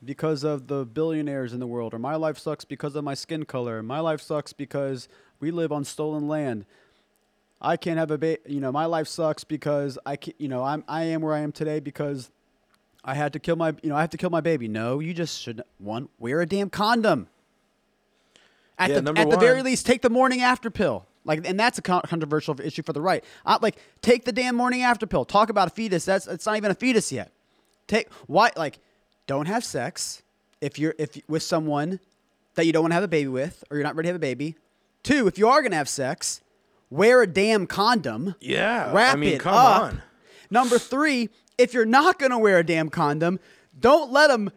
because of the billionaires in the world, or my life sucks because of my skin color. My life sucks because we live on stolen land. I can't have a ba- you know my life sucks because I can you know I'm I am where I am today because I had to kill my you know I have to kill my baby. No, you just should one wear a damn condom. At Yeah, the at the very least, take the morning after pill. Like, and that's a controversial issue for the right. Uh, like, take the damn morning after pill. Talk about a fetus. That's it's not even a fetus yet. Take why like, don't have sex if you're if with someone that you don't want to have a baby with or you're not ready to have a baby. Two, if you are gonna have sex, wear a damn condom. Yeah, I mean, it come up. on. Number three, if you're not gonna wear a damn condom, don't let them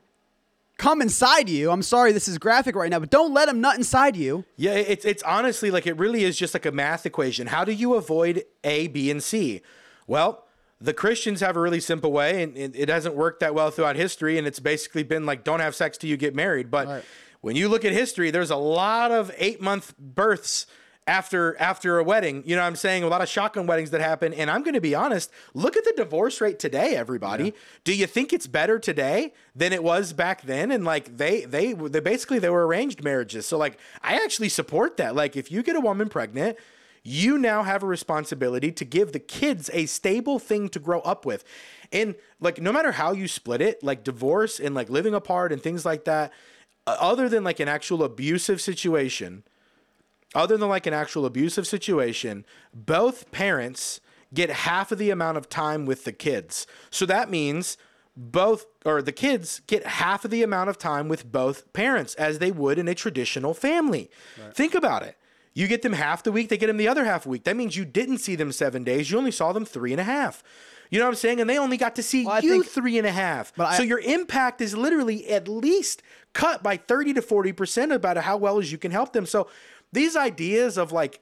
come inside you. I'm sorry, this is graphic right now, but don't let them nut inside you. Yeah, it's it's honestly like it really is just like a math equation. How do you avoid A, B, and C? Well, the Christians have a really simple way, and it, it hasn't worked that well throughout history. And it's basically been like, don't have sex till you get married. But Right. when you look at history, there's a lot of eight month births after after a wedding. You know what I'm saying? A lot of shotgun weddings that happen. And I'm going to be honest. Look at the divorce rate today, everybody. Do you think it's better today than it was back then? And like they they they basically they were arranged marriages. So like I actually support that. Like if you get a woman pregnant. You now have a responsibility to give the kids a stable thing to grow up with. And like no matter how you split it, like divorce and like living apart and things like that, uh, other than like an actual abusive situation, other than like an actual abusive situation, both parents get half of the amount of time with the kids. So that means both or the kids get half of the amount of time with both parents as they would in a traditional family. Think about it. You get them half the week, they get them the other half a week. That means you didn't see them seven days. You only saw them three and a half. You know what I'm saying? And they only got to see Well, you think- three and a half. But I- so your impact is literally at least cut by 30 to 40% about how well as you can help them. So these ideas of like,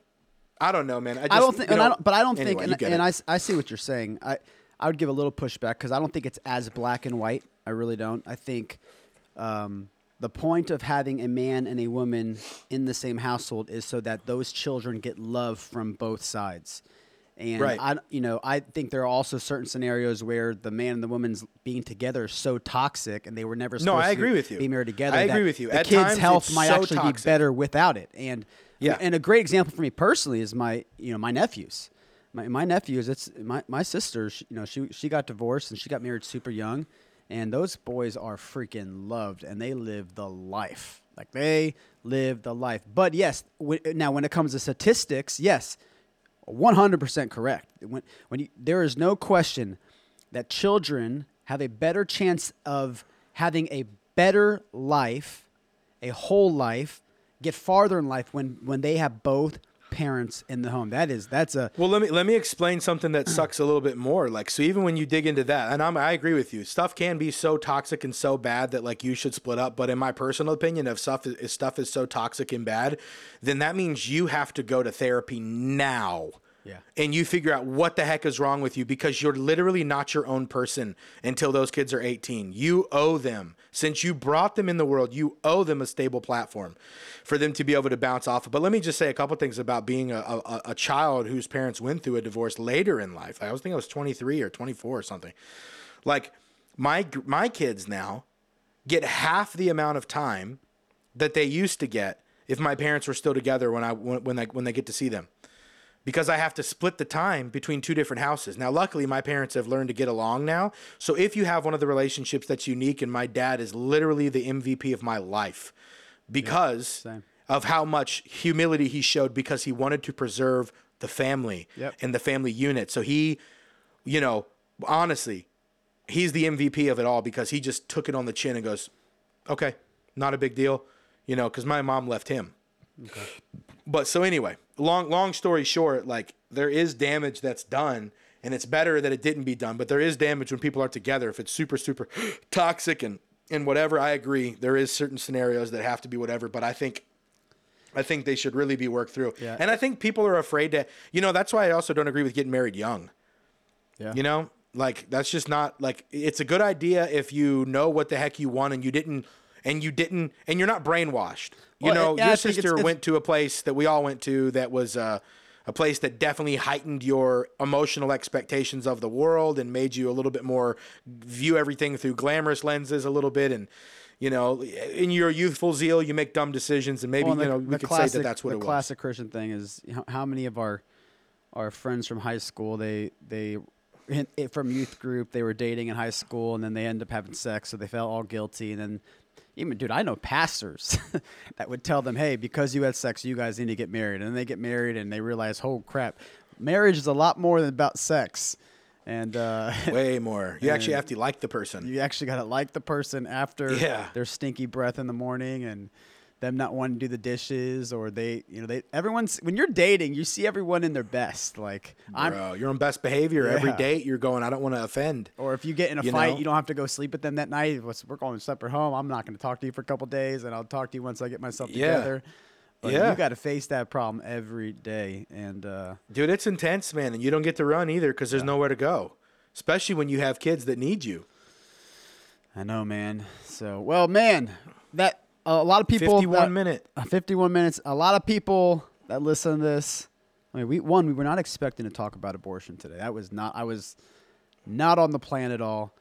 I don't know, man. I, just, I don't think, you and I don't, but I don't anyway, think, and, and. I, I see what you're saying. I, I would give a little pushback because I don't think it's as black and white. I really don't. I think um, the point of having a man and a woman in the same household is so that those children get love from both sides. And Right. I, you know, I think there are also certain scenarios where the man and the woman's being together is so toxic, and they were never Supposed No, I to agree with you. be married together. I agree with you. The At kid's times, health might so actually toxic. be better without it. And Yeah. and a great example for me personally is my you know my nephews. My, my nephews, it's my, my sister. She, you know, she she got divorced and she got married super young, and those boys are freaking loved and they live the life. Like they live the life. But yes, w- now when it comes to statistics, yes, one hundred percent correct. When when you, there is no question that children have a better chance of having a better life, a whole life, get farther in life when when they have both parents in the home. That is that's a Well, let me let me explain something that sucks a little bit more. Like, so even when you dig into that, and I'm, I agree with you, stuff can be so toxic and so bad that like you should split up. But in my personal opinion, if stuff is, if stuff is so toxic and bad, then that means you have to go to therapy now. Yeah. And you figure out what the heck is wrong with you because you're literally not your own person until those kids are 18. You owe them. Since you brought them in the world, you owe them a stable platform for them to be able to bounce off of. But let me just say a couple things about being a, a, a child whose parents went through a divorce later in life. I was thinking I was 23 or 24 or something. Like my my kids now get half the amount of time that they used to get if my parents were still together when I when, when they when they get to see them because I have to split the time between two different houses. Now, luckily, my parents have learned to get along now. So, if you have one of the relationships that's unique, and my dad is literally the MVP of my life because same. of how much humility he showed because he wanted to preserve the family Yep. and the family unit. So, he, you know, honestly, he's the MVP of it all because he just took it on the chin and goes, okay, not a big deal, you know, because my mom left him. But so anyway, long long story short, like there is damage that's done, and it's better that it didn't be done. But there is damage when people are together. If it's super super toxic and and whatever, I agree. There is certain scenarios that have to be whatever. But I think I think they should really be worked through. Yeah. And I think people are afraid to, you know, that's why I also don't agree with getting married young. Yeah. You know, like that's just not like it's a good idea if you know what the heck you want and you didn't and you didn't and you're not brainwashed. You Well, know, yeah, your it's- sister it's- went to a place that we all went to that was uh, a place that definitely heightened your emotional expectations of the world and made you a little bit more view everything through glamorous lenses a little bit and you know, in your youthful zeal, you make dumb decisions, and maybe Well, you know we could say that that's what the it was. classic Christian thing is how, many of our our friends from high school they they from youth group they were dating in high school and then they end up having sex so they felt all guilty and then even dude I know pastors that would tell them hey because you had sex you guys need to get married and then they get married and they realize oh crap marriage is a lot more than about sex and uh, Way more. You actually have to like the person. you actually got to like the person after Yeah. their stinky breath in the morning and them not wanting to do the dishes or they you know they everyone's when you're dating you see everyone in their best like i'm Bro, you're on best behavior every date. You're going. I don't want to offend. or if you get in a You fight know? you don't have to go sleep with them that night we're going to separate home i'm not going to talk to you for a couple days and i'll talk to you once i get myself Yeah. together but Yeah. you got to face that problem every day and uh Dude, it's intense, man, and you don't get to run either because there's nowhere to go. Especially when you have kids that need you. i know man so well man that a lot of people 51 that- minute. Uh, 51 minutes. A lot of people that listen to this. I mean, we one we were not expecting to talk about abortion today. That was not. I was not on the plan at all.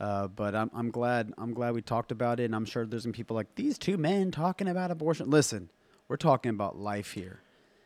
Uh, but I'm I'm glad I'm glad we talked about it, and I'm sure there's some people like these two men talking about abortion. Listen, we're talking about life here.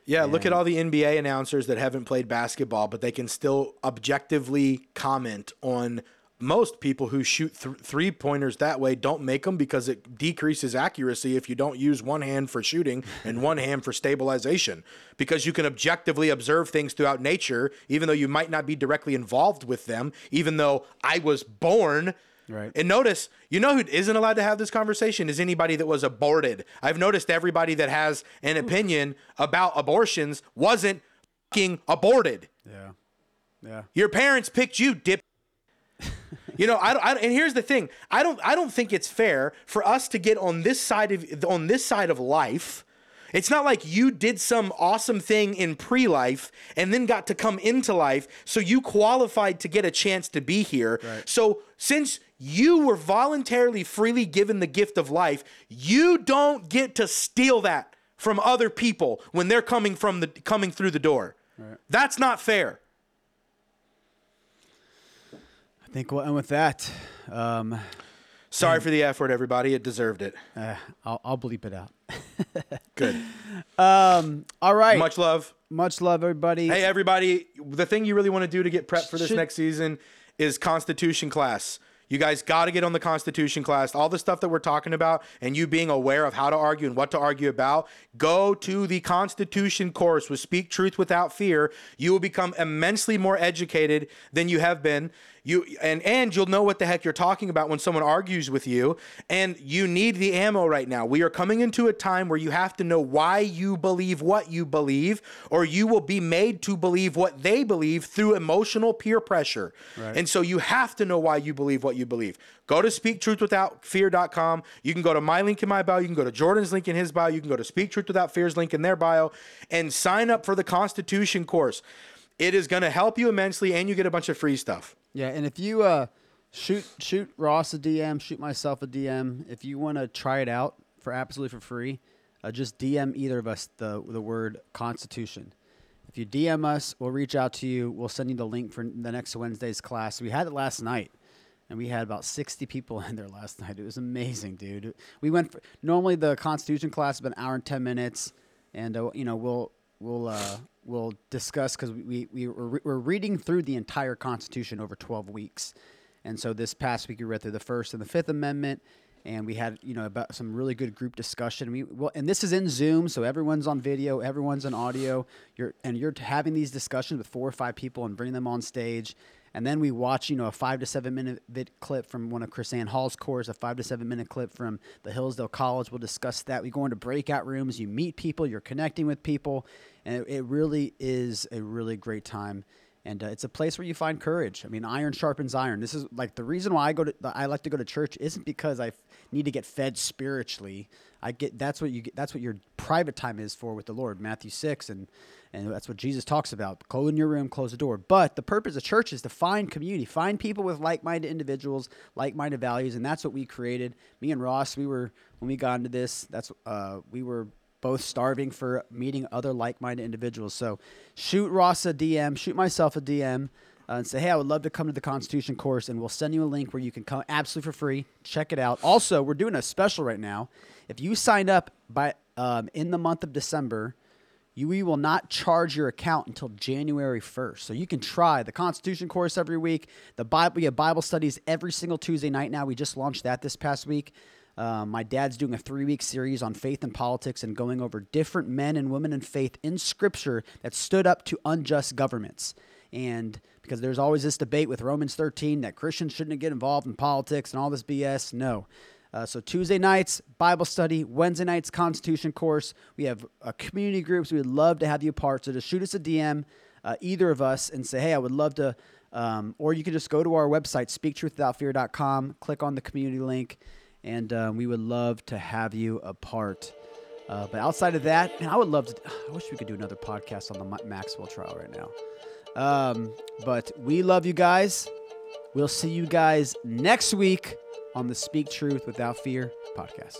Yeah, look at all the NBA announcers that haven't played basketball, but they can still objectively comment on most people who shoot th- three pointers that way don't make them because it decreases accuracy if you don't use one hand for shooting and one hand for stabilization. Because you can objectively observe things throughout nature, even though you might not be directly involved with them, even though I was born. Right. And notice, you know who isn't allowed to have this conversation is anybody that was aborted. I've noticed everybody that has an opinion about abortions wasn't fucking aborted. Yeah, yeah. Your parents picked you, dip. You know, I, don't- I don't- and here's the thing: I don't, I don't think it's fair for us to get on this side of on this side of life. It's not like you did some awesome thing in pre-life and then got to come into life, so you qualified to get a chance to be here. So since you were voluntarily freely given the gift of life, you don't get to steal that from other people when they're coming from the coming through the door. That's not fair. I think we'll end with that. Um, Sorry for the F word, everybody. It deserved it. uh, I'll, I'll bleep it out. Good. Um, all right. Much love. Much love, everybody. Hey, everybody. The thing you really want to do to get prepped for this Should- next season is Constitution class. You guys got to get on the Constitution class. All the stuff that we're talking about and you being aware of how to argue and what to argue about, go to the Constitution course with Speak Truth Without Fear. You will become immensely more educated than you have been. You and and you'll know what the heck you're talking about when someone argues with you. And you need the ammo right now. We are coming into a time where you have to know why you believe what you believe, or you will be made to believe what they believe through emotional peer pressure. And so you have to know why you believe what you believe. Go to speaktruthwithoutfear.com. You can go to my link in my bio. You can go to Jordan's link in his bio. You can go to Speak Truth Without Fear's link in their bio and sign up for the Constitution course. It is going to help you immensely, and you get a bunch of free stuff. Yeah, and if you uh, shoot shoot Ross a DM, shoot myself a DM. If you want to try it out for absolutely for free, uh, just DM either of us the the word Constitution. If you DM us, we'll reach out to you. We'll send you the link for the next Wednesday's class. We had it last night, and we had about sixty people in there last night. It was amazing, dude. We went for, normally the Constitution class is about an hour and ten minutes, and uh, you know we'll we'll uh, we'll discuss because we, we, we were, we're reading through the entire Constitution over 12 weeks. And so this past week we read through the First and the Fifth Amendment, and we had you know about some really good group discussion. We well, and this is in Zoom, so everyone's on video, everyone's on audio. You're and you're having these discussions with four or five people and bringing them on stage. And then we watch, you know, a five to seven minute clip from one of KrisAnne Hall's course, a five to seven minute clip from the Hillsdale College. We'll discuss that. We go into breakout rooms. You meet people. You're connecting with people, and it, really is a really great time. and uh, it's a place where you find courage. I mean, iron sharpens iron. This is like the reason why I go to I like to go to church isn't because I need to get fed spiritually. I get that's what you get, that's what your private time is for with the Lord. Matthew six and and that's what Jesus talks about. Go in your room, close the door. But the purpose of church is to find community, find people with like-minded individuals, like-minded values, and that's what we created. Me and Ross, we were when we got into this. That's uh, we were both starving for meeting other like-minded individuals. So shoot Ross a DM, shoot myself a DM, uh, and say, hey, I would love to come to the Constitution course, and we'll send you a link where you can come absolutely for free. Check it out. Also, we're doing a special right now. If you sign up by um, in the month of December, you we will not charge your account until January 1st. So you can try the Constitution course every week. The Bible, we have Bible studies every single Tuesday night now. We just launched that this past week. Um, my dad's doing a three week series on faith and politics and going over different men and women in faith in scripture that stood up to unjust governments. And because there's always this debate with Romans 13 that Christians shouldn't get involved in politics and all this BS. No. Uh, so Tuesday nights, Bible study. Wednesday nights, Constitution course. We have uh, community groups. We would love to have you a part. So just shoot us a DM, uh, either of us, and say, hey, I would love to. Um, or you can just go to our website, speaktruthwithoutfear.com, click on the community link, and uh, we would love to have you a part. Uh, but outside of that, I would love to. I wish we could do another podcast on the Maxwell trial right now. Um, but we love you guys. We'll see you guys next week on the Speak Truth Without Fear podcast.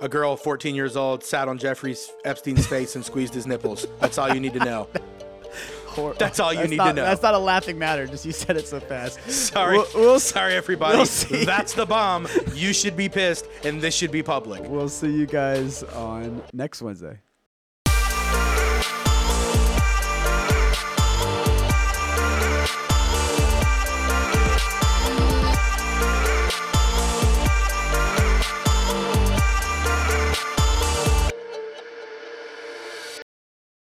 A girl, 14 years old, sat on Jeffrey Epstein's face and squeezed his nipples. That's all you need to know. That's all you That's need not- to know. That's not a laughing matter. Just you said it so fast. Sorry, We'll, we'll, sorry, everybody. we'll. That's the bomb. You should be pissed, and this should be public. we'll see you guys on next Wednesday.